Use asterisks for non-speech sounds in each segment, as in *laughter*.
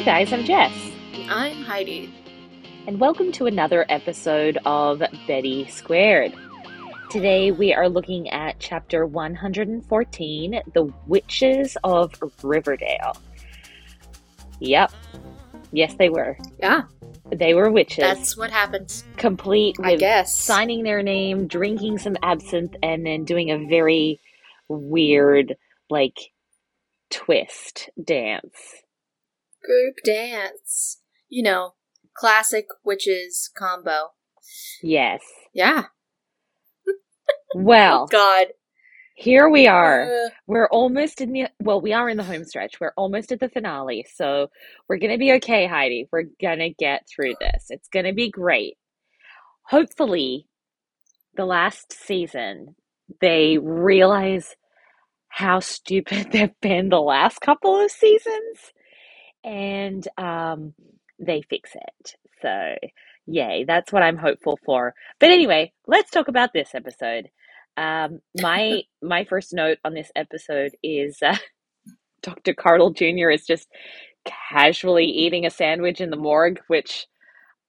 Hi guys, I'm Jess. I'm Heidi. And welcome to another episode of Betty Squared. Today we are looking at chapter 114 The Witches of Riverdale. Yep. Yes, they were. Yeah. They were witches. That's what happens. Complete with I guess. signing their name, drinking some absinthe, and then doing a very weird, like, twist dance. Group dance. You know, classic witches combo. Yes. Yeah. *laughs* Well, God. here we are. Uh, We're almost in the, well, we are in the home stretch. We're almost at the finale. So we're to be okay, Heidi. We're to get through this. It's to be great. Hopefully, the last season, they realize how stupid *laughs* they've been the last couple of seasons and um, they fix it. So, yay, that's what I'm hopeful for. But anyway, let's talk about this episode. Um, *laughs* my my first note on this episode is uh, *laughs* Dr. Curdle Jr. is just casually eating a sandwich in the morgue, which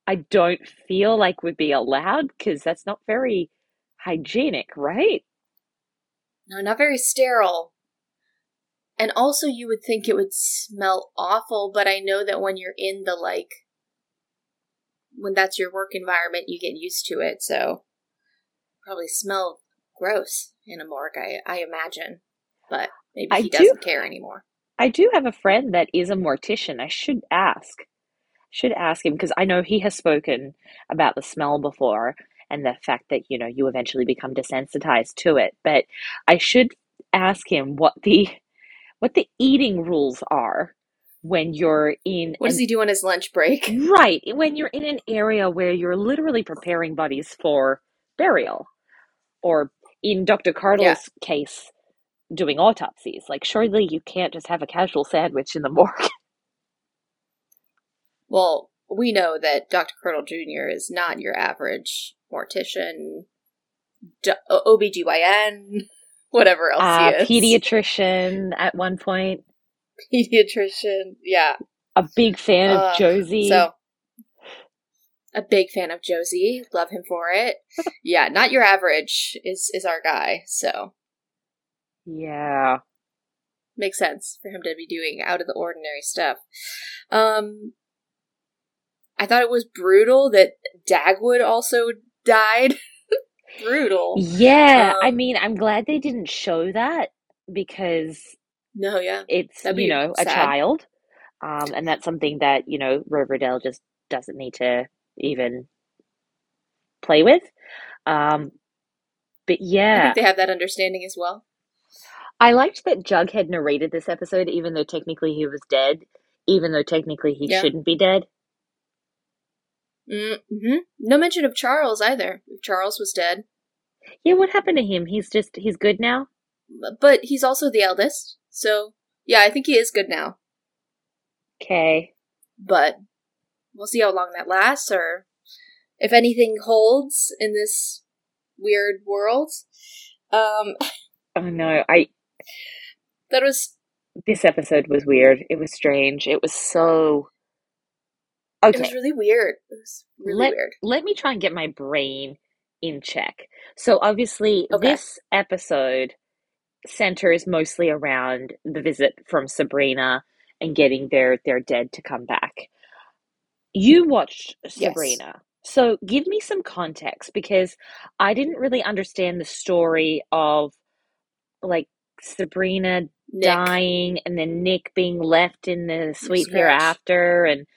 I don't feel like would be allowed because that's not very hygienic, right? no, not very sterile. And also, you would think it would smell awful, but I know that when you're in the, like, when that's your work environment, you get used to it, so probably smell gross in a morgue, I, I imagine. But maybe I he do- doesn't care anymore. I do have a friend that is a mortician. I should ask. Should ask him because I know he has spoken about the smell before and the fact that, you know, you eventually become desensitized to it. But I should ask him what the what the eating rules are when you're in What an does he do on his lunch break? *laughs* Right, when you're in an area where you're literally preparing bodies for burial, or in Dr. Curdle's case, doing autopsies. Like, surely you can't just have a casual sandwich in the *laughs* morgue. Well, we know that Dr. Curdle Jr. is not your average mortician, d- OBGYN, whatever else Uh, he is. pediatrician at one point, Pediatrician, yeah. a big fan of Uh, Josie. So, a big fan of Josie. Love him for it. *laughs* yeah, not your average is is our guy. So yeah. makes sense for him to be doing out of the ordinary stuff. Um, I thought it was brutal that Dagwood also died. *laughs* brutal. Yeah, I Um, mean, I'm glad they didn't show that because No, yeah. it's That'd you be know a child um and that's something that you know riverdale just doesn't need to even play with um but I yeah think they have that understanding as well. i liked that jughead narrated this episode even though technically he was dead even though technically he Yeah. shouldn't be dead Mm-hmm. No mention of Charles either. Charles was dead, yeah what happened to him he's just he's good now but he's also the eldest. So yeah, I think he is good now. okay But we'll see how long that lasts, or if anything holds in this weird world. Um, *laughs* oh no i that was this episode was weird it was strange it was so it was really weird. It was really let, weird. let me try and get my brain in check. So obviously Okay. this episode centers mostly around the visit from Sabrina and getting their their dead to come back. You hmm. watched Yes. Sabrina. So give me some context because I didn't really understand the story of like Sabrina Nick. dying and then Nick being left in the sweet scratch. hereafter and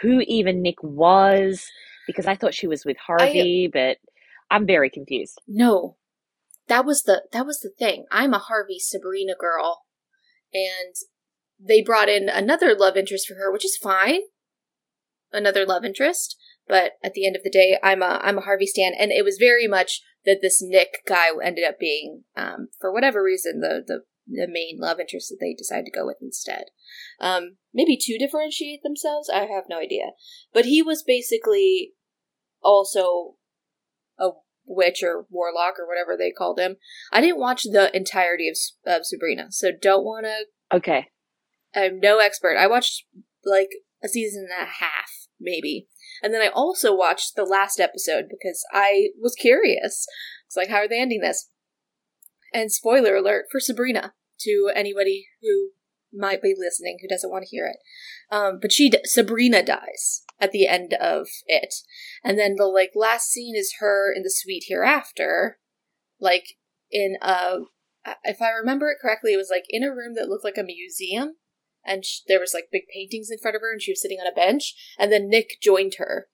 who even Nick was because I thought she was with Harvey, but I'm very confused. No, that was the that was the thing. I'm a Harvey Sabrina girl, and they brought in another love interest for her, which is fine. Another love interest, but at the end of the day, I'm a I'm a Harvey stan, and it was very much that this Nick guy ended up being, um, for whatever reason, the the the main love interest that they decided to go with instead. Um, maybe to differentiate themselves, I have no idea. But he was basically also a witch or warlock or whatever they called him. I didn't watch the entirety of, of Sabrina, so don't want to. Okay. I'm no expert. I watched like a season and a half, maybe. And then I also watched the last episode because I was curious. It's like, how are they ending this? And spoiler alert for Sabrina to anybody who might be listening who doesn't want to hear it. Um, but she, Sabrina dies at the end of it. And then the like last scene is her in the sweet hereafter, like in a, if I remember it correctly, it was like in a room that looked like a museum and there was like big paintings in front of her and she was sitting on a bench and then nick joined her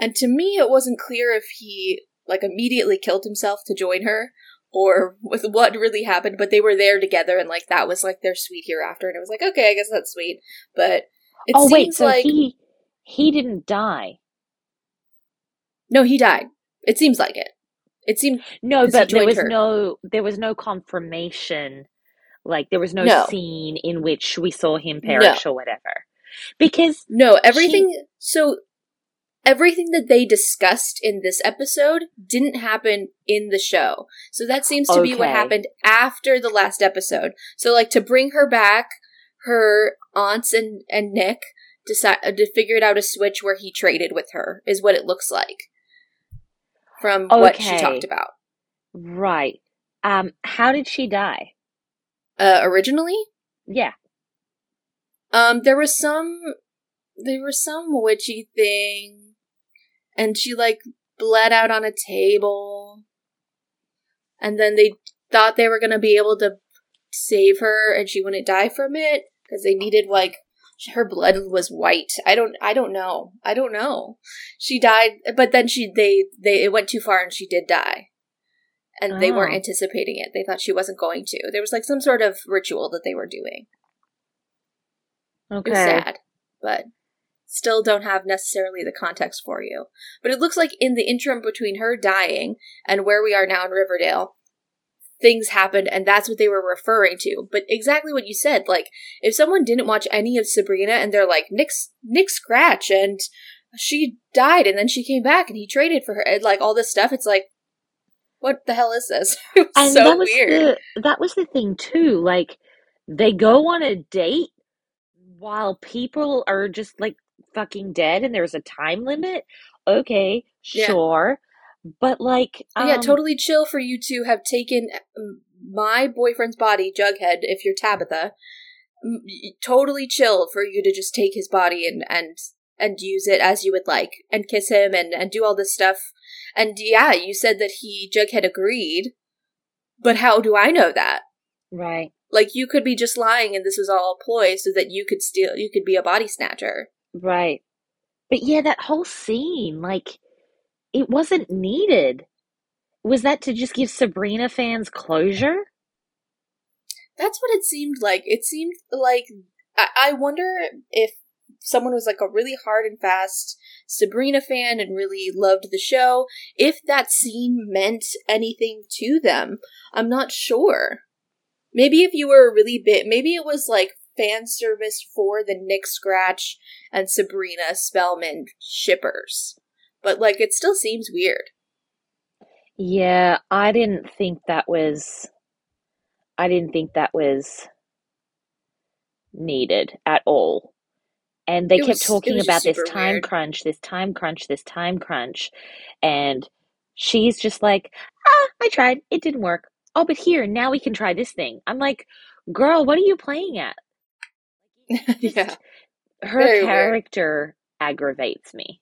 and to me it wasn't clear if he like immediately killed himself to join her or with what really happened but they were there together and like that was like their sweet hereafter and it was like okay i guess that's sweet but it oh seems wait, so like he he didn't die. no he died it seems like it it seemed No, but there was her. no there was no confirmation. Like there was no, No. scene in which we saw him perish or whatever. Because No, everything. So everything that they discussed in this episode didn't happen in the show. So that seems to be what happened after the last episode. So like to bring her back, her aunts and and Nick decide to figure it out a switch where he traded with her is what it looks like from what she talked about. right. Um how did she die? Uh, originally, Yeah. Um, there was some, there was some witchy thing, and she like bled out on a table, and then they thought they were gonna be able to save her, and she wouldn't die from it because they needed like her blood was white. I don't, I don't know, I don't know. She died, but then she they they it went too far, and she did die. And they weren't Oh. anticipating it. They thought she wasn't going to. There was like some sort of ritual that they were doing. It was Okay. sad, but still don't have necessarily the context for you. But it looks like in the interim between her dying and where we are now in Riverdale, things happened and that's what they were referring to. But exactly what you said, like if someone didn't watch any of Sabrina and they're like Nick's Nick Scratch and she died and then she came back and he traded for her and like all this stuff, it's like what the hell is this? *laughs* And so that was weird. the that was the thing too. Like they go on a date while people are just like fucking dead and there's a time limit. Okay, Yeah. sure. But like yeah, um, totally chill for you to have taken um, my boyfriend's body, Jughead, if you're Tabitha. Totally chill for you to just take his body and and and use it as you would like, and kiss him and and do all this stuff. And yeah, you said that he Jughead agreed, but how do I know that? Right. Like you could be just lying, and this was all a ploy so that you could steal, you could be a body snatcher. Right. But yeah, that whole scene, like, it wasn't needed. Was that to just give Sabrina fans closure? That's what it seemed like. It seemed like I, I wonder if someone was like a really hard and fast Sabrina fan and really loved the show, if that scene meant anything to them. I'm not sure. Maybe if you were a really bit, maybe it was like fan service for the Nick Scratch and Sabrina Spellman shippers. But like, it still seems weird. Yeah, I didn't think that was, I didn't think that was needed at all. And they It kept was- talking about this time weird. crunch, this time crunch, this time crunch. And she's just like, ah, I tried. It didn't work. Oh, but here, now we can try this thing. I'm like, girl, what are you playing at? *laughs* Just- yeah. her Very weird. character aggravates me.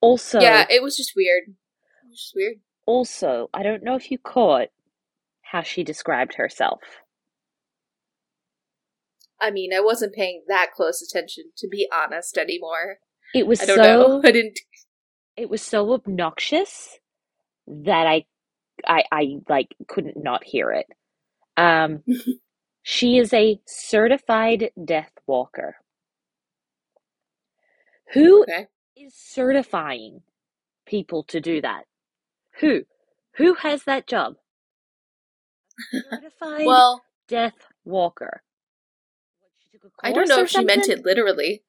Also, yeah, it was just weird. It was just weird. also, I don't know if you caught how she described herself. I mean, I wasn't paying that close attention, to be honest, anymore. It was I don't so know. *laughs* I didn't. it was so obnoxious that I I I like couldn't not hear it. Um *laughs* she is a certified death walker. Who Okay. is certifying people to do that? Who? Who has that job? Certified Well, death walker. What, she took a I don't know if she meant it literally.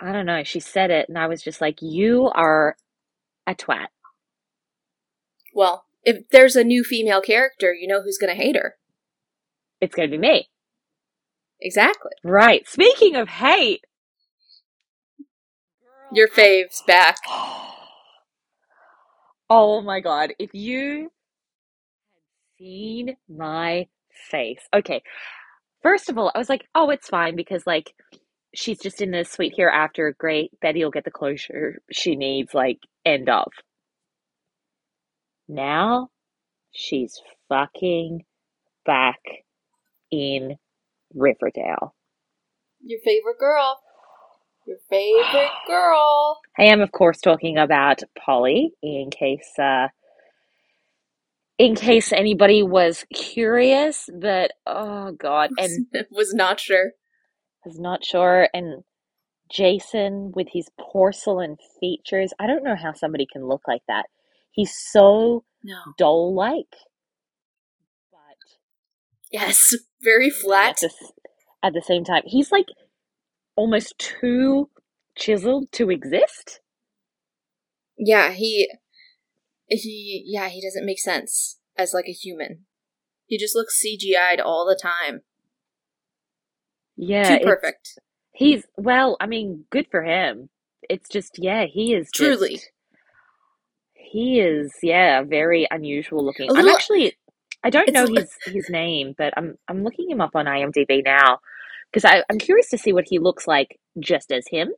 I don't know. She said it, and I was just like, "You are a twat." Well, if there's a new female character, you know who's going to hate her. It's gonna be me. Exactly. Right. Speaking of hate, Your fave's back. *gasps* Oh my god, if you had seen my face. Okay. First of all, I was like, "Oh, it's fine because like she's just in the sweet here after great. Betty will get the closure she needs like end of." Now she's fucking back in Riverdale. Your favorite girl. Your favorite girl. I am, of course, talking about Polly in case uh, in case anybody was curious. But oh god, and *laughs* was not sure. was not sure. And Jason with his porcelain features. I don't know how somebody can look like that. He's so No. doll like, Yes. *laughs* Very flat. at the, at the same time, he's like almost too chiseled to exist. Yeah, he he yeah, he doesn't make sense as like a human. He just looks CGI'd all the time. Yeah, Too perfect. He's well, I mean, good for him. It's just, yeah, he is Truly. just- he is, yeah, very unusual looking. I'm actually, I don't it's know his his name, but I'm I'm looking him up on IMDb now because I I'm curious to see what he looks like just as him.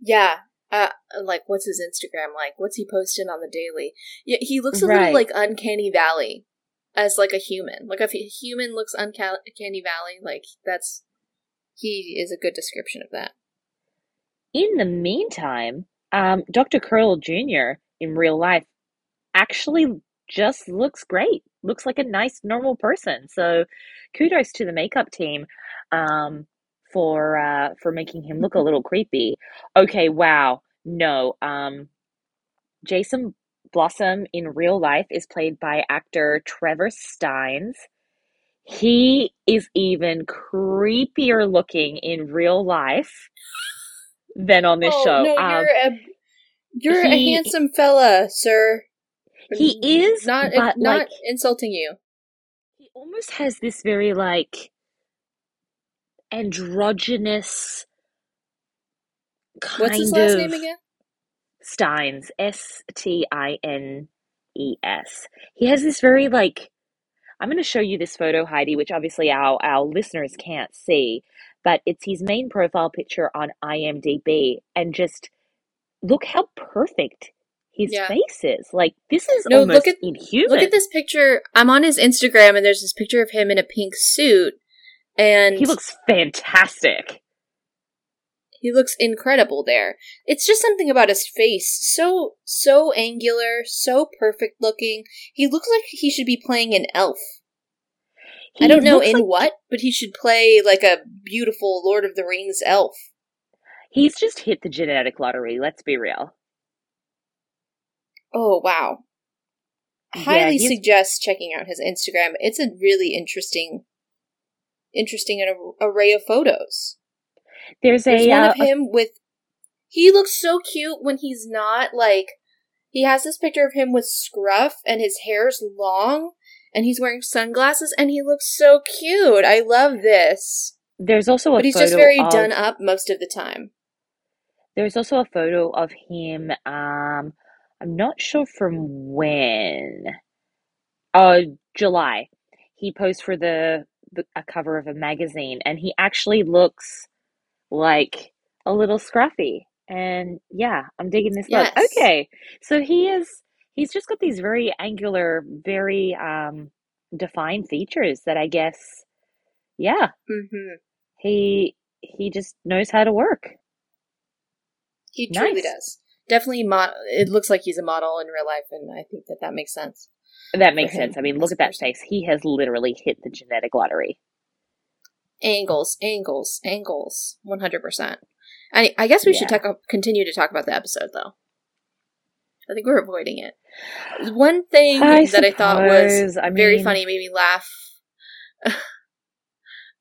Yeah. Uh like what's his Instagram like? What's he posting on the daily? Yeah, he looks a Right. little like uncanny valley as like a human. Like if a human looks uncanny valley, like that's he is a good description of that. In the meantime, um, Dr. Curl Jr. in real life actually just looks great. Looks like a nice, normal person. So, kudos to the makeup team um, for uh, for making him look a little creepy. Okay, wow. No, um, Jason Blossom in real life is played by actor Trevor Stines. He is even creepier looking in real life than on this oh, show. No, Um, you're a you're a handsome fella, sir. He is, not but, not like- insulting you. he almost has this very like androgynous kind What's his last name again? Stines, S T I N E S. He has this very like I'm going to show you this photo, Heidi, which obviously our our listeners can't see, but it's his main profile picture on IMDb, and just look how perfect his Yeah. face is. Like this is No, look at- inhuman. Look at this picture. I'm on his Instagram, and there's this picture of him in a pink suit, and He looks fantastic. he looks incredible there. It's just something about his face, so so angular, so perfect looking. He looks like he should be playing an elf. I don't know in like what, but he should play like a beautiful Lord of the Rings elf. he's just hit the genetic lottery. Let's be real. Oh wow. Highly he's- suggest checking out his Instagram. It's a really interesting interesting ar- array of photos. There's There's a one uh, of him with he looks so cute when he's not like he has this picture of him with scruff and his hair's long and he's wearing sunglasses and he looks so cute. I love this. there's also a But he's just very of, done up most of the time. There's also a photo of him. Um, I'm not sure from when. Uh, July. He posed for the, the a cover of a magazine, and he actually looks like a little scruffy. And yeah, I'm digging this look. Yes. Okay, so he is. He's just got these very angular, very um defined features that I guess. Yeah, Mhm. he he just knows how to work. He truly Nice. does. Definitely mo- it looks like he's a model in real life and I think that that makes sense. That makes sense. I mean, look at that face. He has literally hit the genetic lottery. Angles, angles, angles. 100%. I, I guess we should talk, continue to talk about the episode, though. I think we're avoiding it. One thing that I thought was suppose, I very funny, made me laugh. *laughs*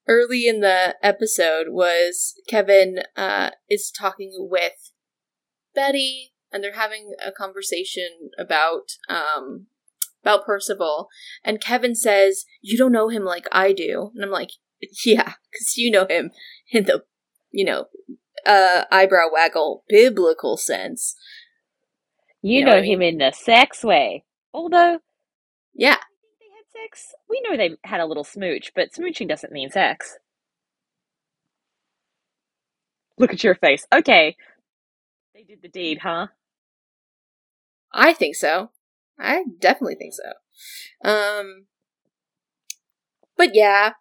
Early in the episode was Kevin uh, is talking with Betty, and they're having a conversation about um, about Percival, and Kevin says, "You don't know him like I do," and I'm like, *laughs* "Yeah, because you know him in the, you know, uh, eyebrow waggle biblical sense." You, You know know, him in the sex way. Although Yeah, they had sex, we know they had a little smooch, but smooching doesn't mean sex. Look at your face. Okay. They did the deed, huh? I think so. I definitely think so. Um, but yeah.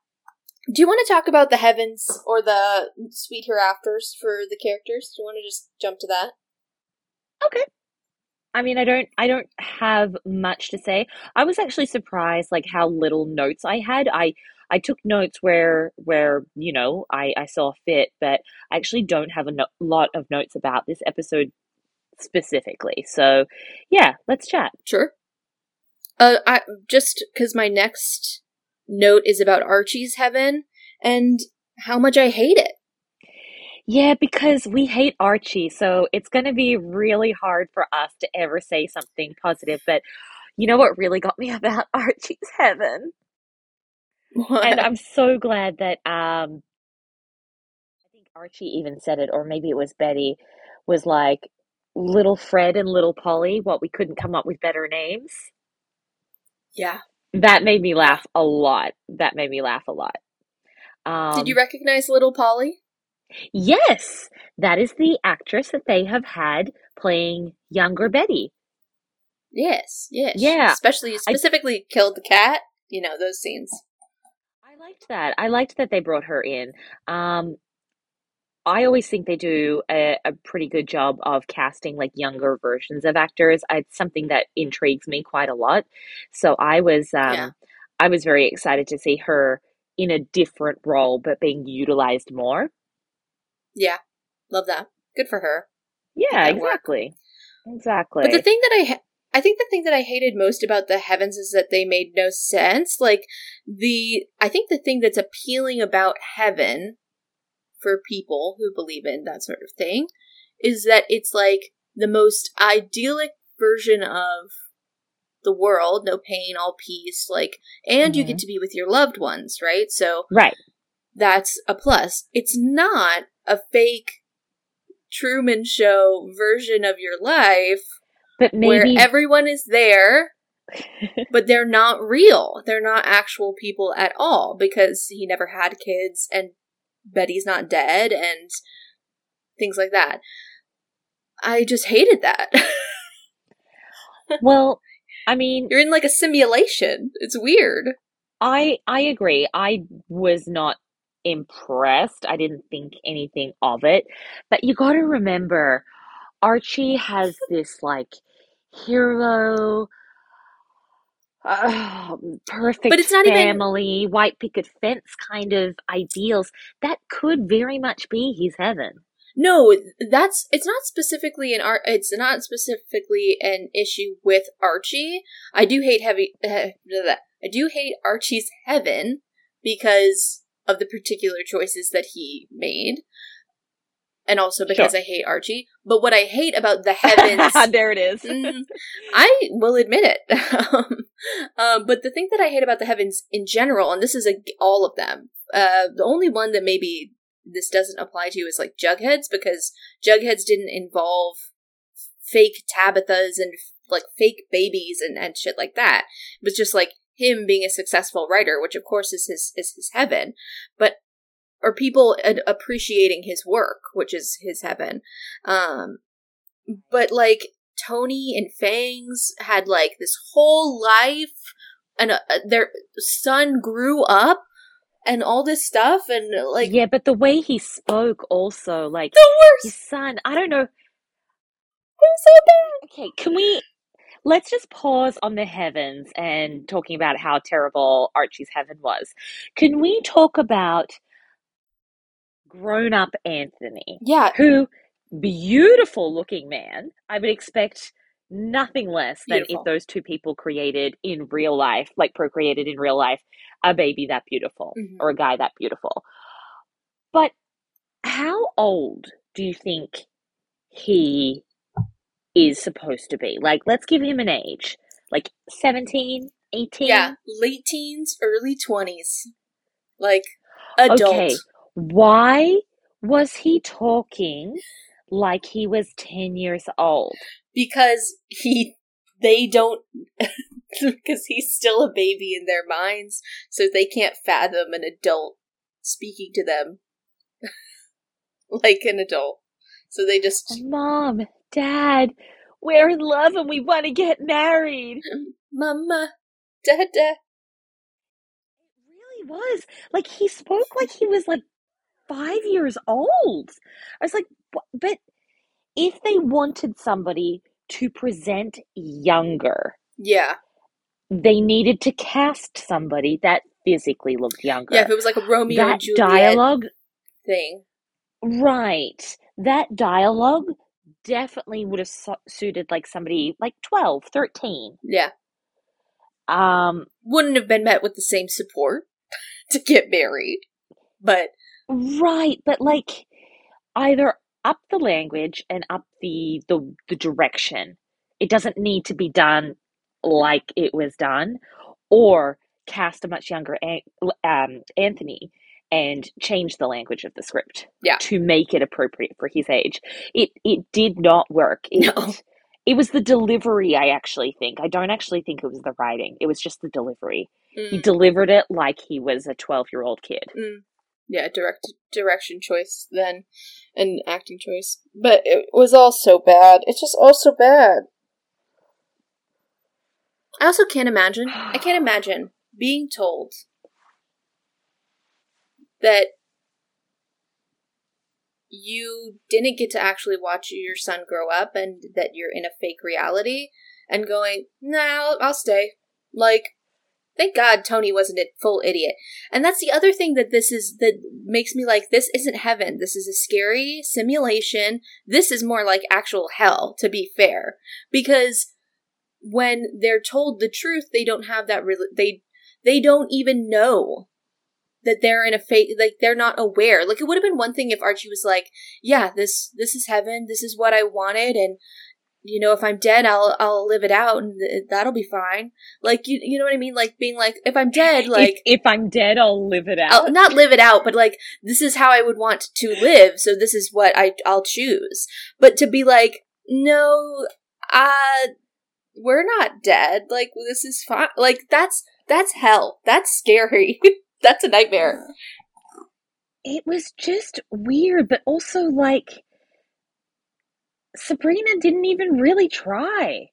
Do you want to talk about the heavens or the sweet hereafters for the characters? Do you want to just jump to that? Okay. I mean, I don't I don't have much to say. I was actually surprised like how little notes I had. I I took notes where where, you know, I I saw fit, but I actually don't have a no- lot of notes about this episode specifically. So, yeah, let's chat. Sure. Uh, I just because my next note is about Archie's heaven and how much I hate it. Yeah, because we hate Archie, so it's going to be really hard for us to ever say something positive. But you know what really got me *laughs* about Archie's heaven? *laughs* And I'm so glad that um I think Archie even said it, or maybe it was Betty, was like little Fred and little Polly, what we couldn't come up with better names. yeah. That made me laugh a lot. That made me laugh a lot. Um, Did you recognize Little Polly? yes, that is the actress that they have had playing younger Betty. Yes, yes. Yeah, Especially, I specifically, killed the cat. You know those scenes. I liked that. I liked that they brought her in. Um, I always think they do a, a pretty good job of casting like younger versions of actors. It's something that intrigues me quite a lot. So I was Yeah. um I was very excited to see her in a different role but being utilized more. Yeah. Love that. Good for her. Yeah, exactly, work. exactly. But the thing that I I think the thing that I hated most about the heavens is that they made no sense. Like the I think the thing that's appealing about heaven for people who believe in that sort of thing is that it's like the most idyllic version of the world, no pain, all peace, like and you get hmm to be with your loved ones, right? So Right. that's a plus. It's not a fake Truman Show version of your life But where everyone is there, *laughs* but they're not real. They're not actual people at all because he never had kids and Betty's not dead and things like that. I just hated that. well, *laughs* I mean, You're in like a simulation. It's weird. I I agree. I was not impressed. I didn't think anything of it. But you got to remember, Archie has this like hero, uh, But perfect it's not even family, white picket fence kind of ideals. That could very much be his heaven. No, that's it's not specifically an art. It's not specifically an issue with Archie. I do hate heavy. Uh, *laughs* I do hate Archie's heaven because of the particular choices that he made, and also because Sure. I hate Archie. But what I hate about the heavens, *laughs* There it is. mm, I will admit it. *laughs* um, um, but the thing that I hate about the heavens in general, and this is a, all of them, uh, the only one that maybe this doesn't apply to is like Jugheads because Jugheads didn't involve fake Tabithas and like fake babies and, and shit like that. It was just like him being a successful writer, which of course is his is his heaven, but or people ad- appreciating his work, which is his heaven. Um, but like Tony and Fangs had like this whole life, and uh, their son grew up, and all this stuff, and like Yeah, but the way he spoke also, like the his worst. son, I don't know. So bad. Okay, can we let's just pause on the heavens and talking about how terrible Archie's heaven was. Can we talk about grown up Anthony, Yeah, who beautiful looking man. I would expect nothing less than if those two people created in real life, like procreated in real life, a baby that beautiful hmm or a guy that beautiful. But how old do you think he is supposed to be? Like, let's give him an age. Like 17, 18? Yeah, late teens, early 20s. Like adult. Okay. Why was he talking like he was 10 years old? Because he they don't *laughs* because he's still a baby in their minds, so they can't fathom an adult speaking to them *laughs* like an adult. So they just oh, Mom, Dad, we're in love and we want to get married. *laughs* Mama, Dada. It really was. Like, he spoke like he was like five years old. I was like, but if they wanted somebody to present younger, Yeah. they needed to cast somebody that physically looked younger. Yeah, if it was like a Romeo and that Juliet dialogue, thing. right. That dialogue definitely would have su- suited like somebody like 12, 13. Yeah. Um, Wouldn't have been met with the same support *laughs* to get married. But right, but like either up the language and up the the, the direction. It doesn't need to be done like it was done, or cast a much younger An- um, Anthony and change the language of the script Yeah. to make it appropriate for his age. It it did not work. It, No. *laughs* it was the delivery. I actually think I don't actually think it was the writing. It was just the delivery. He mm, delivered it like he was a twelve year old kid. mm, yeah, direct direction choice then and acting choice. But it was all so bad. It's just all so bad. I also can't imagine. I can't imagine being told that you didn't get to actually watch your son grow up and that you're in a fake reality and going, nah, I'll, I'll stay. Like, thank God Tony wasn't a full idiot. And that's the other thing that this is that makes me like, this isn't heaven. This is a scary simulation. This is more like actual hell, to be fair. Because when they're told the truth, they don't have that, re- they, they don't even know that they're in a fake like they're not aware like it would have been one thing if archie was like yeah this this is heaven this is what i wanted and you know if i'm dead i'll i'll live it out and th- that'll be fine like you you know what i mean like being like if i'm dead like if, if I'm dead, I'll live it out. I'll not live it out, but like this is how I would want to live, so this is what I I'll choose. But to be like, no, uh we're not dead. Like this is fine. Like that's that's hell. That's scary. *laughs* that's a nightmare. it was just weird, but also like Sabrina didn't even really try.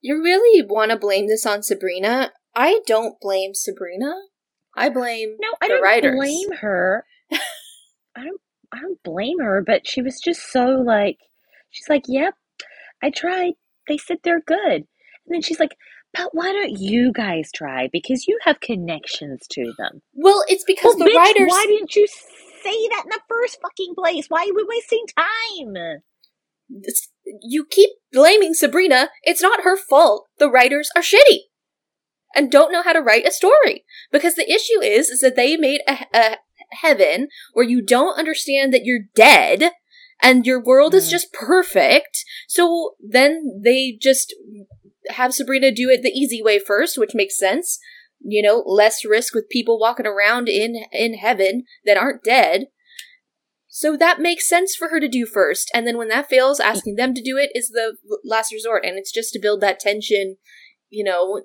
You really want to blame this on Sabrina? I don't blame Sabrina. I blame No, I the don't writers. blame her. *laughs* I don't I don't blame her, but she was just so like she's like, "Yep, I tried. They said they're good." And then she's like, "But why don't you guys try? Because you have connections to them." Well, it's because Well, the bitch, writers. why didn't you say that in the first fucking place? Why are we wasting time? You keep blaming Sabrina. It's not her fault. The writers are shitty and don't know how to write a story. Because the issue is, is that they made a, a heaven where you don't understand that you're dead and your world is Mm. just perfect. So then they just have Sabrina do it the easy way first, which makes sense. You know, less risk with people walking around in in heaven that aren't dead. So that makes sense for her to do first. And then when that fails, asking them to do it is the last resort. And it's just to build that tension, you know,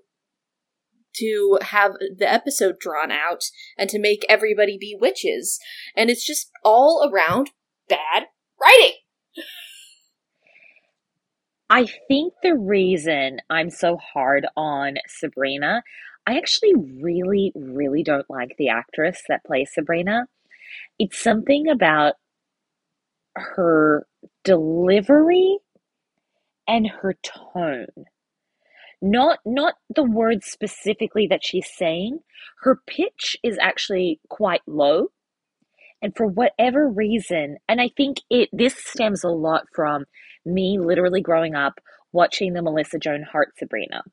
to have the episode drawn out and to make everybody be witches. And it's just all around bad writing. I think the reason I'm so hard on Sabrina, I actually really, really don't like the actress that plays Sabrina. It's something about her delivery and her tone. Not not the words specifically that she's saying. Her pitch is actually quite low. And for whatever reason, and I think it this stems a lot from me literally growing up watching the Melissa Joan Hart Sabrina.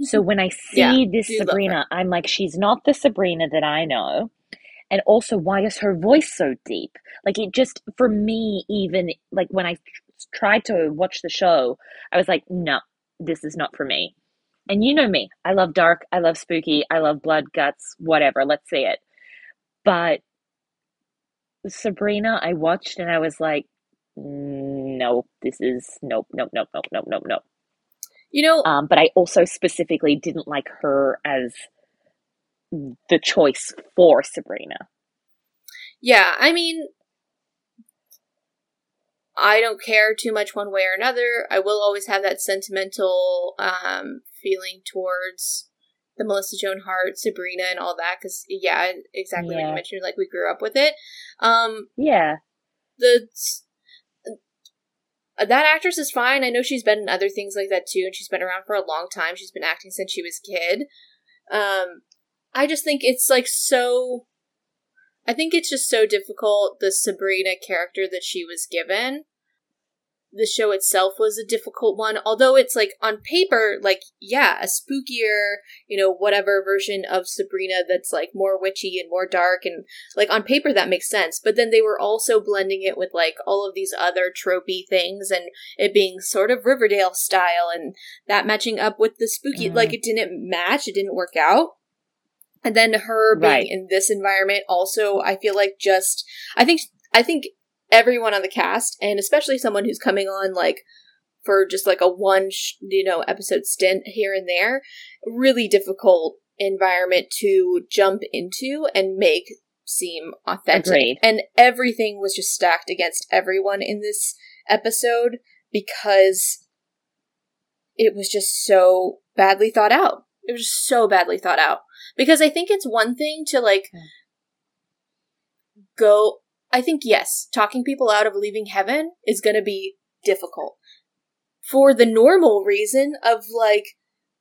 So when I see Yeah, this Sabrina, I'm like, she's not the Sabrina that I know. And also, why is her voice so deep? Like, it just, for me, even like when I tried to watch the show, I was like, no, this is not for me. And you know me, I love dark, I love spooky, I love blood, guts, whatever. Let's see it. But Sabrina, I watched and I was like, no, this is nope, nope, nope, nope, nope, nope, nope. You know, Um, but I also specifically didn't like her as the choice for Sabrina. yeah, I mean, I don't care too much one way or another. I will always have that sentimental um, feeling towards the Melissa Joan Hart, Sabrina, and all that. Because yeah, exactly like you mentioned, like we grew up with it. Um, Yeah, the that actress is fine. I know she's been in other things like that too, and she's been around for a long time. She's been acting since she was a kid. Um, I just think it's like so. I think it's just so difficult. The Sabrina character that she was given. The show itself was a difficult one, although it's like on paper, like yeah, a spookier, you know, whatever version of Sabrina that's like more witchy and more dark and like on paper that makes sense but then they were also blending it with like all of these other tropey things and it being sort of riverdale style and that matching up with the spooky Mm. like it didn't match it didn't work out and then her being Right. in this environment also i feel like just i think i think everyone on the cast and especially someone who's coming on like for just like a one sh- you know episode stint here and there really difficult environment to jump into and make seem authentic Agreed. and everything was just stacked against everyone in this episode because it was just so badly thought out it was just so badly thought out because i think it's one thing to like go i think yes talking people out of leaving heaven is going to be difficult for the normal reason of like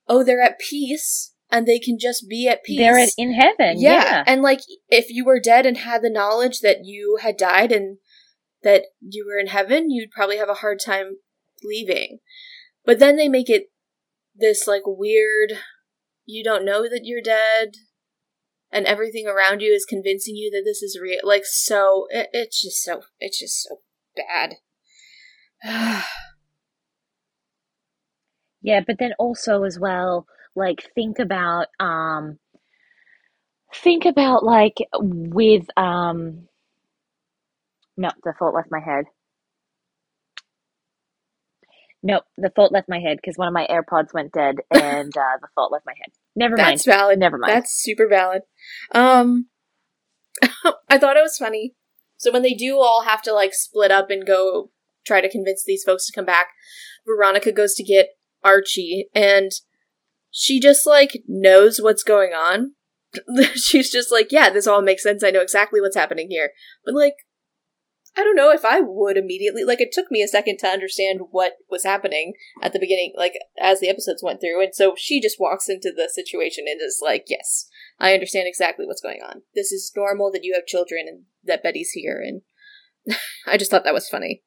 oh they're at peace and they can just be at peace they're at, in heaven. yeah. Yeah. And like if you were dead and had the knowledge that you had died and that you were in heaven, you'd probably have a hard time leaving. But then they make it this like weird you don't know that you're dead and everything around you is convincing you that this is real like so it, it's just so it's just so bad *sighs* Yeah, but then also as well, like think about um think about like with um no, the thought left my head. Nope, the thought left my head because one of my AirPods went dead *laughs* and uh, the thought left my head. Never mind. that's valid Never mind. That's super valid. Um, *laughs* I thought it was funny. So when they do all have to like split up and go try to convince these folks to come back, Veronica goes to get Archie, and she just like knows what's going on. *laughs* She's just like, yeah, this all makes sense. I know exactly what's happening here. But like, I don't know if I would immediately. Like, it took me a second to understand what was happening at the beginning, like as the episodes went through, and so she just walks into the situation and is like, yes, I understand exactly what's going on. This is normal that you have children and that Betty's here, and *laughs* I just thought that was funny.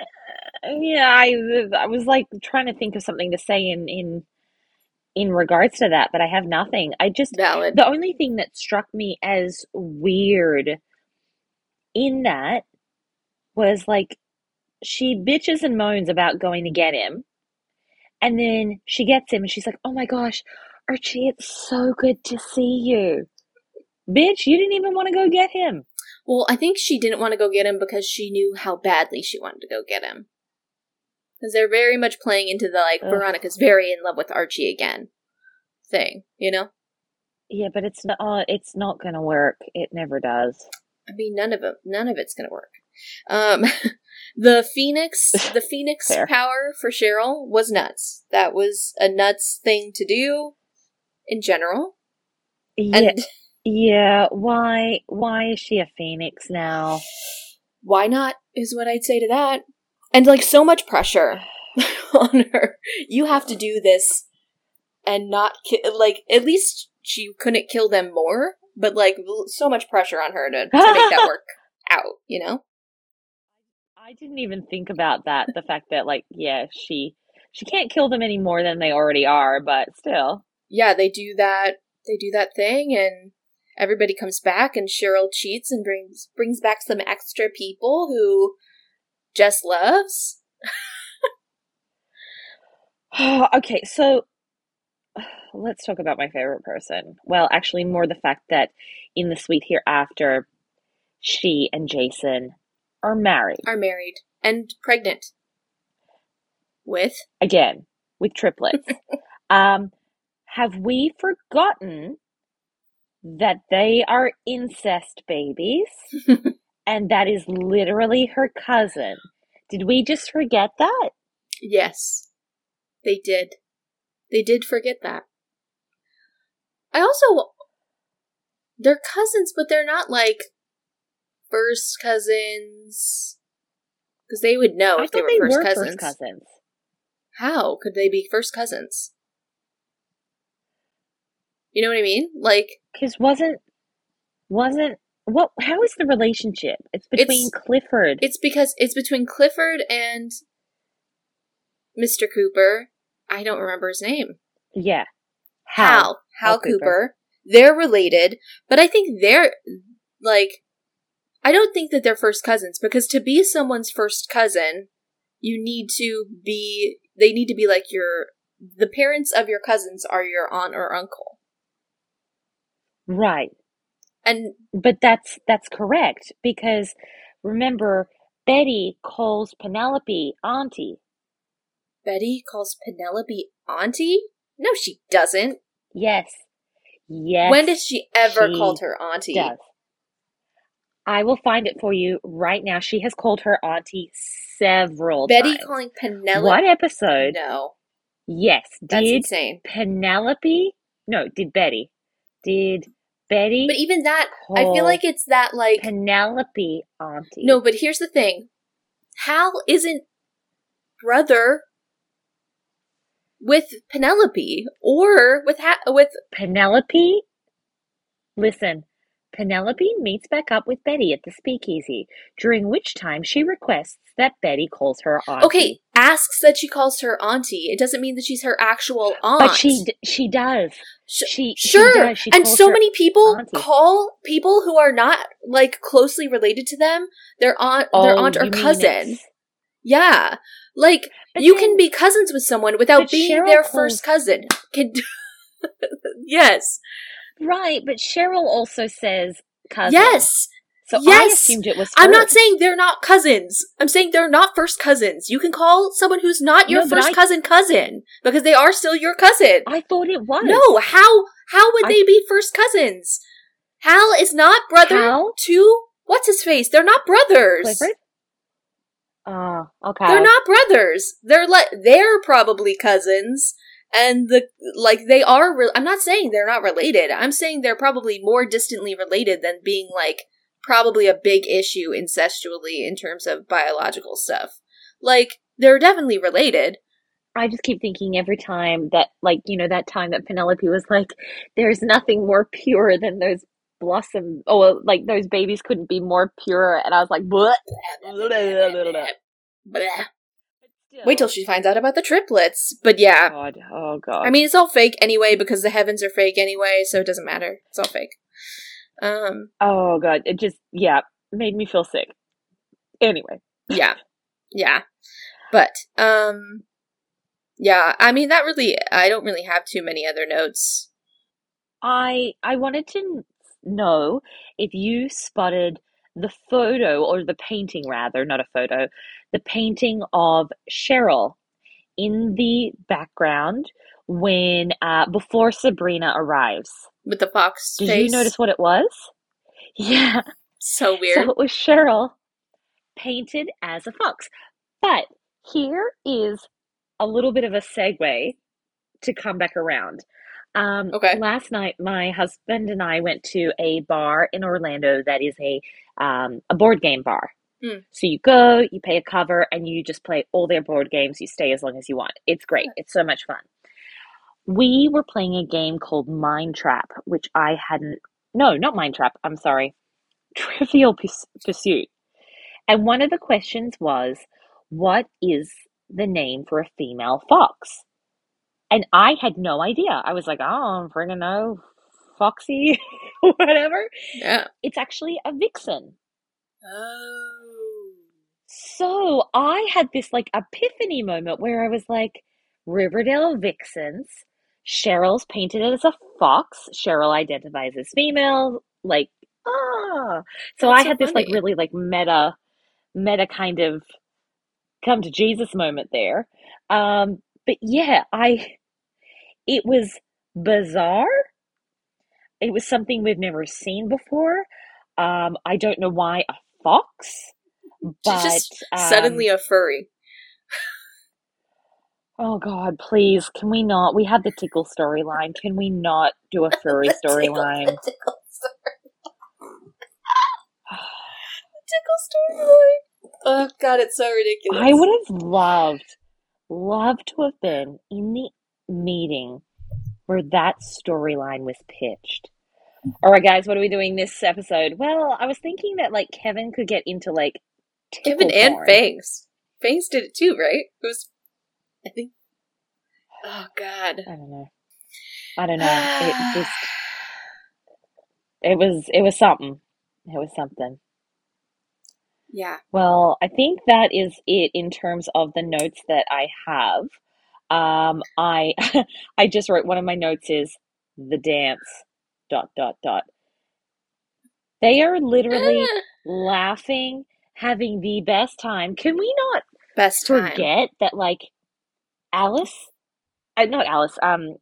Uh, yeah, I I was like trying to think of something to say in in in regards to that, but I have nothing. I just Valid. the only thing that struck me as weird in that was like she bitches and moans about going to get him, and then she gets him and she's like, "Oh my gosh, Archie, it's so good to see you." Bitch, you didn't even want to go get him. Well, I think she didn't want to go get him because she knew how badly she wanted to go get him. Because they're very much playing into the like Ugh. Veronica's very in love with Archie again thing, you know. Yeah, but it's not. Uh, it's not gonna work. It never does. I mean, none of it, none of it's gonna work. Um, *laughs* the Phoenix, *laughs* the Phoenix power for Cheryl was nuts. That was a nuts thing to do in general. Yeah, And yeah. Why? Why is she a phoenix now? *sighs* why not is what I'd say to that. And like so much pressure *sighs* *laughs* on her. You have to do this and not ki- like at least she couldn't kill them more, but like so much pressure on her to, to make that work out, you know? I didn't even think about that. The fact that, like, yeah, she she can't kill them any more than they already are, but still. Yeah, they do that they do that thing and everybody comes back and Cheryl cheats and brings brings back some extra people who Jess loves. oh, *sighs* okay, so *sighs* let's talk about my favorite person. Well, actually, more the fact that in the Sweet Hereafter, she and Jason are married. Are married and pregnant. With? Again, with triplets. *laughs* um, have we forgotten that they are incest babies? *laughs* and that is literally her cousin. Did we just forget that? Yes, they did. They did forget that. I also. They're cousins, but they're not like first cousins. Because they would know I if they were, they first, were cousins. first cousins. How could they be first cousins? You know what I mean? Like, Because wasn't wasn't what? How is the relationship? It's between It's- Clifford. it's because it's between Clifford and Mr. Cooper. I don't remember his name. yeah, Hal. Hal, Hal Cooper. Cooper. They're related, but I think they're like I don't think that they're first cousins because to be someone's first cousin, you need to be they need to be like your the parents of your cousins are your aunt or uncle. right. And But that's that's correct because remember Betty calls Penelope auntie. Betty calls Penelope auntie? No, she doesn't. Yes, yes. when did she ever she called her auntie? does. I will find it for you right now. She has called her auntie several Betty times. calling Penelope what episode? No. Yes. That's Did insane. Penelope? No, did Betty? Did Betty? But even that I feel like it's that like Penelope auntie. No, but here's the thing. Hal isn't brother with Penelope or with ha- with Penelope. Listen, Penelope meets back up with Betty at the speakeasy, during which time she requests that Betty calls her auntie. Okay, asks that she calls her auntie. It doesn't mean that she's her actual aunt. but she d- she does. Sh- She she sure. does. She and so many people auntie. call people who are not like closely related to them their aunt their Oh, aunt or cousin. Yeah. Like But you then- can be cousins with someone without being Cheryl their calls- first cousin. Can *laughs* Yes. Right, but Cheryl also says cousin. Yes. So I assumed it was. I'm not saying they're not cousins. I'm saying they're not first cousins. You can call someone who's not your No, first I- cousin cousin because they are still your cousin. I thought it was. No, how how would I- they be first cousins? Hal is not brother Hal? to what's his face? They're not brothers. Clifford. Oh, okay. They're not brothers. They're like they're probably cousins, and the like they are. Re- I'm not saying they're not related. I'm saying they're probably more distantly related than being like probably a big issue incestually in terms of biological stuff. Like they're definitely related. I just keep thinking every time that, like, you know, that time that Penelope was like, "There's nothing more pure than those blossom, oh, or like those babies couldn't be more pure," and I was like, "What?" *laughs* Wait till she finds out about the triplets. But yeah, God, oh God. I mean it's all fake anyway because the heavens are fake anyway, so it doesn't matter. It's all fake. Um. oh God, it just yeah made me feel sick. Anyway, yeah yeah but um yeah i mean that really i don't really have too many other notes I I wanted to know if you spotted the photo or the painting rather, not a photo, the painting of Cheryl in the background when uh before Sabrina arrives. with the fox Did face you notice what it was? *laughs* Yeah. so weird So it was Cheryl painted as a fox. But here is a little bit of a segue to come back around. Um, Okay. Last night, my husband and I went to a bar in Orlando that is a um, a board game bar. Hmm. So you go, you pay a cover, and you just play all their board games. You stay as long as you want. It's great. It's so much fun. We were playing a game called Mind Trap, which I hadn't. No, not Mind Trap. I'm sorry. *laughs* Trivial Pursuit. And one of the questions was, what is the name for a female fox? And I had no idea. I was like, oh, I don't friggin' know. Foxy, *laughs* whatever. yeah It's actually a vixen. oh So I had this like epiphany moment where I was like, Riverdale Vixens Cheryl's painted as a fox. Cheryl identifies as female. Like, ah. So That's I so had this like really like meta, meta kind of come to Jesus moment there. Um, but yeah, I, it was bizarre. It was something we've never seen before. Um, I don't know why a fox, but just um, suddenly a furry. Oh God, please, can we not? We had the tickle storyline. Can we not do a *laughs* furry tickle- storyline? tickle story- tickle storyline. Oh god, it's so ridiculous. I would have loved, loved to have been in the meeting where that storyline was pitched. All right, guys, what are we doing this episode? Well, I was thinking that like Kevin could get into like Kevin and porn. Fangs. Fangs did it too, right? It was, I think. Oh god. I don't know. I don't know. It *sighs* just, it was, it was something. It was something. Yeah. Well, I think that is it in terms of the notes that I have. Um, I *laughs* I just wrote one of my notes is the dance dot dot dot. They are literally *gasps* laughing, having the best time. Can we not Best time. forget that like Alice, uh, not Alice, um,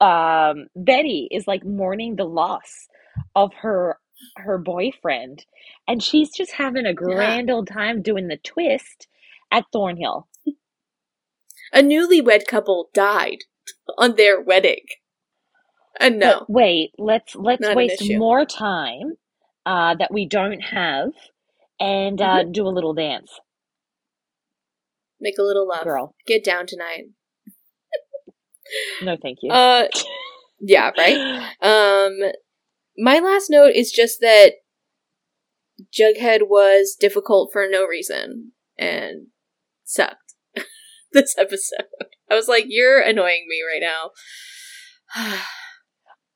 um, Betty is like mourning the loss of her her boyfriend, and she's just having a grand old time doing the twist at Thornhill. A newlywed couple died on their wedding. And no. But wait, let's let's waste more time uh, that we don't have, and uh, Mm-hmm. do a little dance, Make a little love. girl. Get down tonight. No, thank you. Uh yeah, right? Um my last note is just that Jughead was difficult for no reason and sucked *laughs* this episode. I was like, you're annoying me right now. *sighs*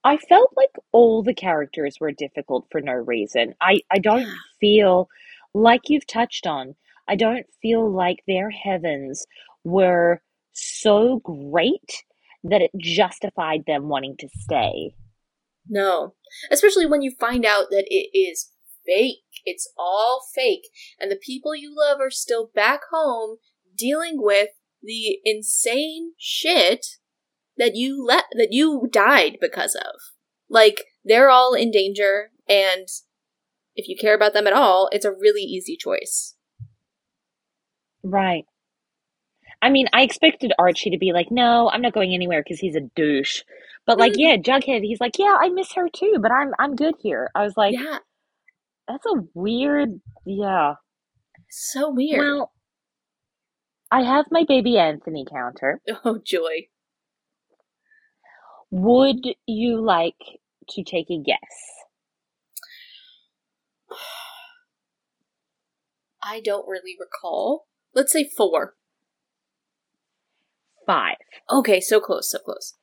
I felt like all the characters were difficult for no reason. I, I don't feel like you've touched on, I don't feel like their heavens were so great that it justified them wanting to stay. no. Especially when you find out that it is fake. It's all fake. And the people you love are still back home dealing with the insane shit that you let that you died because of. Like they're all in danger and if you care about them at all, it's a really easy choice. Right. I mean, I expected Archie to be like, no, I'm not going anywhere because he's a douche. But like, Mm. yeah, Jughead, he's like, yeah, I miss her too, but I'm I'm good here. I was like, yeah, that's a weird, yeah. so weird. Well, I have my baby Anthony counter. *laughs* oh joy. Would you like to take a guess? I don't really recall. Let's say 4. Five. Okay, so close, so close.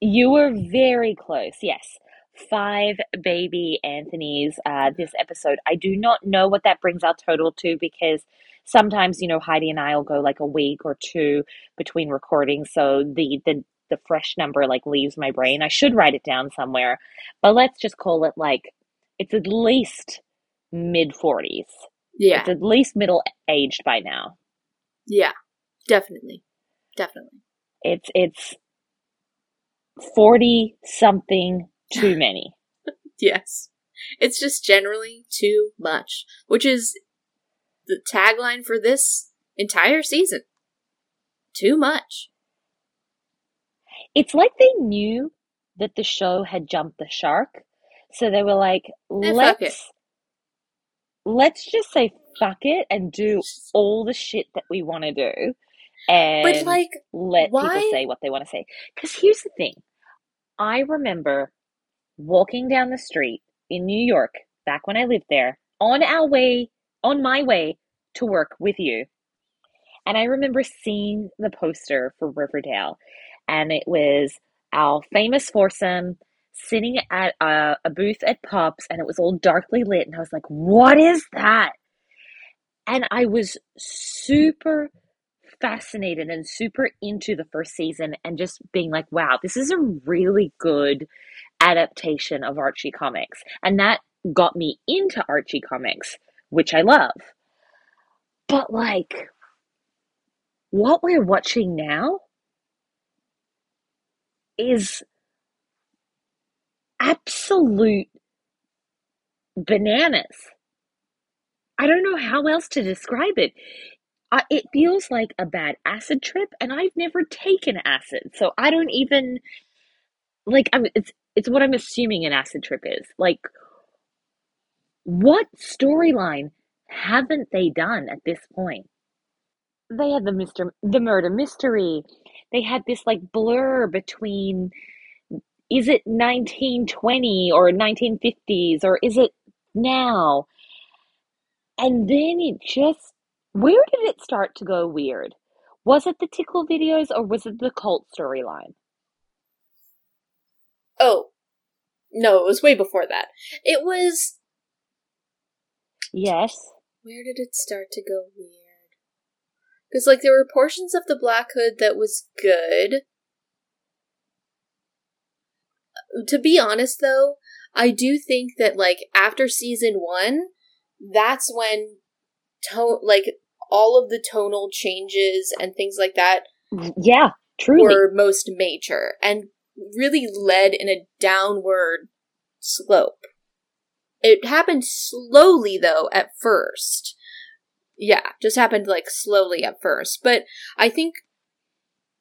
You were very close. Yes. Five baby Anthony's uh, this episode. I do not know what that brings our total to because sometimes, you know, Heidi and I will go like a week or two between recordings. So the, the, the fresh number like leaves my brain. I should write it down somewhere, but let's just call it like it's at least mid 40s. Yeah. It's at least middle aged by now. Yeah. Definitely. Definitely. It's it's 40 something too *laughs* many. Yes. It's just generally too much, which is the tagline for this entire season. Too much. It's like they knew that the show had jumped the shark. So they were like, let's let's just say fuck it and do all the shit that we want to do and But like, let people say what they want to say. Because here's the thing. I remember walking down the street in New York back when I lived there on our way, on my way to work with you. And I remember seeing the poster for Riverdale, and it was our famous foursome sitting at a, a booth at Pops, and it was all darkly lit. And I was like, what is that? And I was super fascinated and super into the first season and just being like, wow, this is a really good adaptation of Archie comics. And that got me into Archie comics, which I love. But like, what we're watching now is absolute bananas. I don't know how else to describe it. Uh, it feels like a bad acid trip, and I've never taken acid, so I don't even like. I'm, it's it's what I'm assuming an acid trip is. Like, what storyline haven't they done at this point? They had the Mister the murder mystery. They had this like blur between is it 1920 or 1950s or is it now? And then it just where did it start to go weird? Was it the tickle videos or was it the cult storyline? Oh, no, it was way before that. It was. Yes. Where did it start to go weird? Because, like, there were portions of the Black Hood that was good. To be honest, though, I do think that, like, after season one, that's when tone, like, all of the tonal changes and things like that Yeah, truly. were most major and really led in a downward slope. It happened slowly though at first. Yeah, just happened like slowly at first. But I think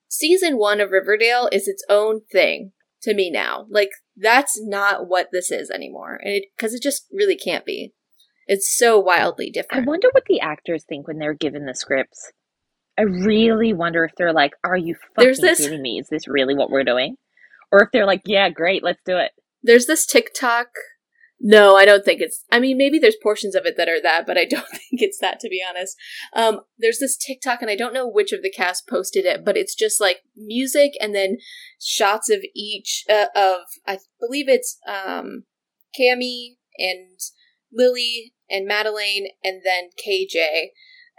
season one of Riverdale is its own thing to me now. Like that's not what this is anymore. And it because it just really can't be. It's so wildly different. I wonder what the actors think when they're given the scripts. I really wonder if they're like, "Are you fucking this- kidding me? Is this really what we're doing?" Or if they're like, "Yeah, great, let's do it." There's this TikTok. No, I don't think it's. I mean, maybe there's portions of it that are that, but I don't *laughs* think it's that, to be honest. Um, there's this TikTok, and I don't know which of the cast posted it, but it's just like music and then shots of each uh, of. I believe it's um, Cammy and Lili and Madelaine, and then KJ,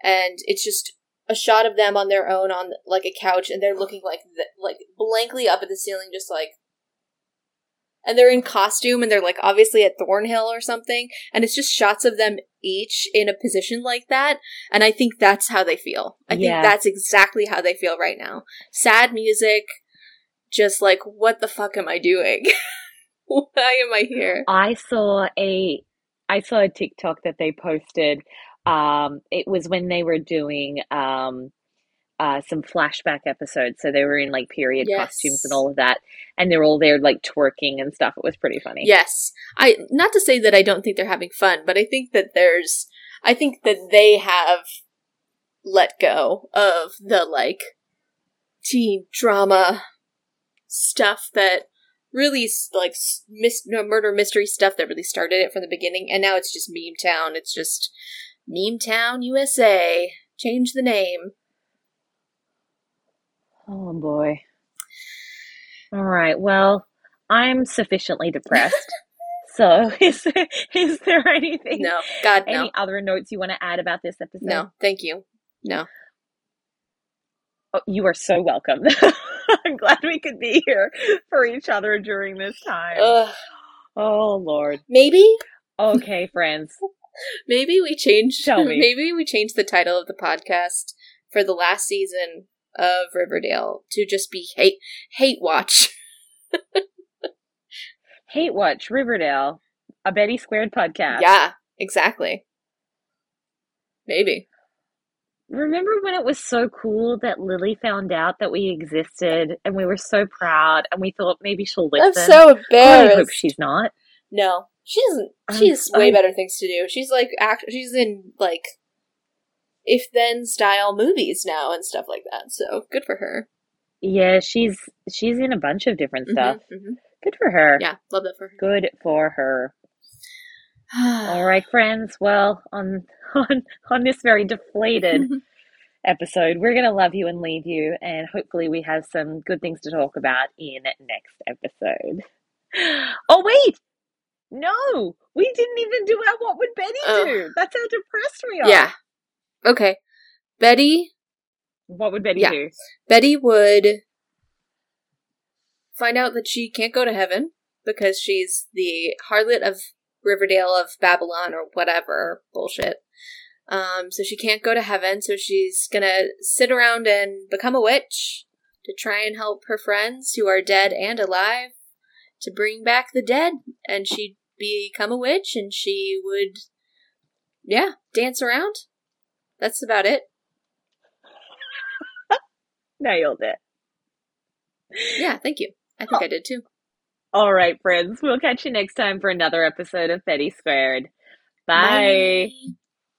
and it's just a shot of them on their own on like a couch, and they're looking like th- like blankly up at the ceiling, just like and they're in costume and they're like obviously at Thornhill or something and it's just shots of them each in a position like that and I think that's how they feel. I Yeah. think that's exactly how they feel right now. Sad music just like what the fuck am I doing? *laughs* Why am I here? I saw a I saw a TikTok that they posted. Um, it was when they were doing um, uh, some flashback episodes, so they were in like period costumes and all of that, and they're all there like twerking and stuff. It was pretty funny. Yes. I not to say that I don't think they're having fun, but I think that there's I think that they have let go of the like teen drama stuff that really like mis- no, murder mystery stuff that really started it from the beginning and now it's just meme town it's just meme town usa change the name Oh boy. All right. Well, I'm sufficiently depressed. *laughs* So, *laughs* is there, is there anything, no god no any other notes you want to add about this episode? no thank you no Oh, you are so welcome. *laughs* I'm glad we could be here for each other during this time. Ugh. Oh Lord. maybe Okay, friends. Maybe we change. Tell me. Maybe we change the title of the podcast for the last season of Riverdale to just be hate hate watch. *laughs* Hate Watch Riverdale, a Betty Squared podcast. Yeah, exactly. Maybe. Remember when it was so cool that Lili found out that we existed and we were so proud and we thought maybe she'll listen? I'm so embarrassed. I hope she's not. no, she doesn't. I'm- She has way I'm- better things to do. She's like act. She's in like if then style movies now and stuff like that. So good for her. Yeah, she's she's in a bunch of different stuff. Mhm, mhm. Good for her. Yeah, love that for her. Good for her. *sighs* All right, friends. Well, on *laughs* on on this very deflated *laughs* episode, we're gonna love you and leave you, and hopefully we have some good things to talk about in next episode. *gasps* Oh wait, no, we didn't even do our what would Betty Oh. do? That's how depressed we are. yeah. Okay. Betty What would Betty Yeah. do? Betty would find out that she can't go to heaven because she's the harlot of Riverdale of Babylon or whatever bullshit. Um, so she can't go to heaven, so she's gonna sit around and become a witch to try and help her friends who are dead and alive to bring back the dead. And she'd become a witch and she would, yeah, dance around. That's about it. *laughs* Nailed it. Yeah, thank you. I think I did too. All right, friends. We'll catch you next time for another episode of Betty Squared. Bye. Bye.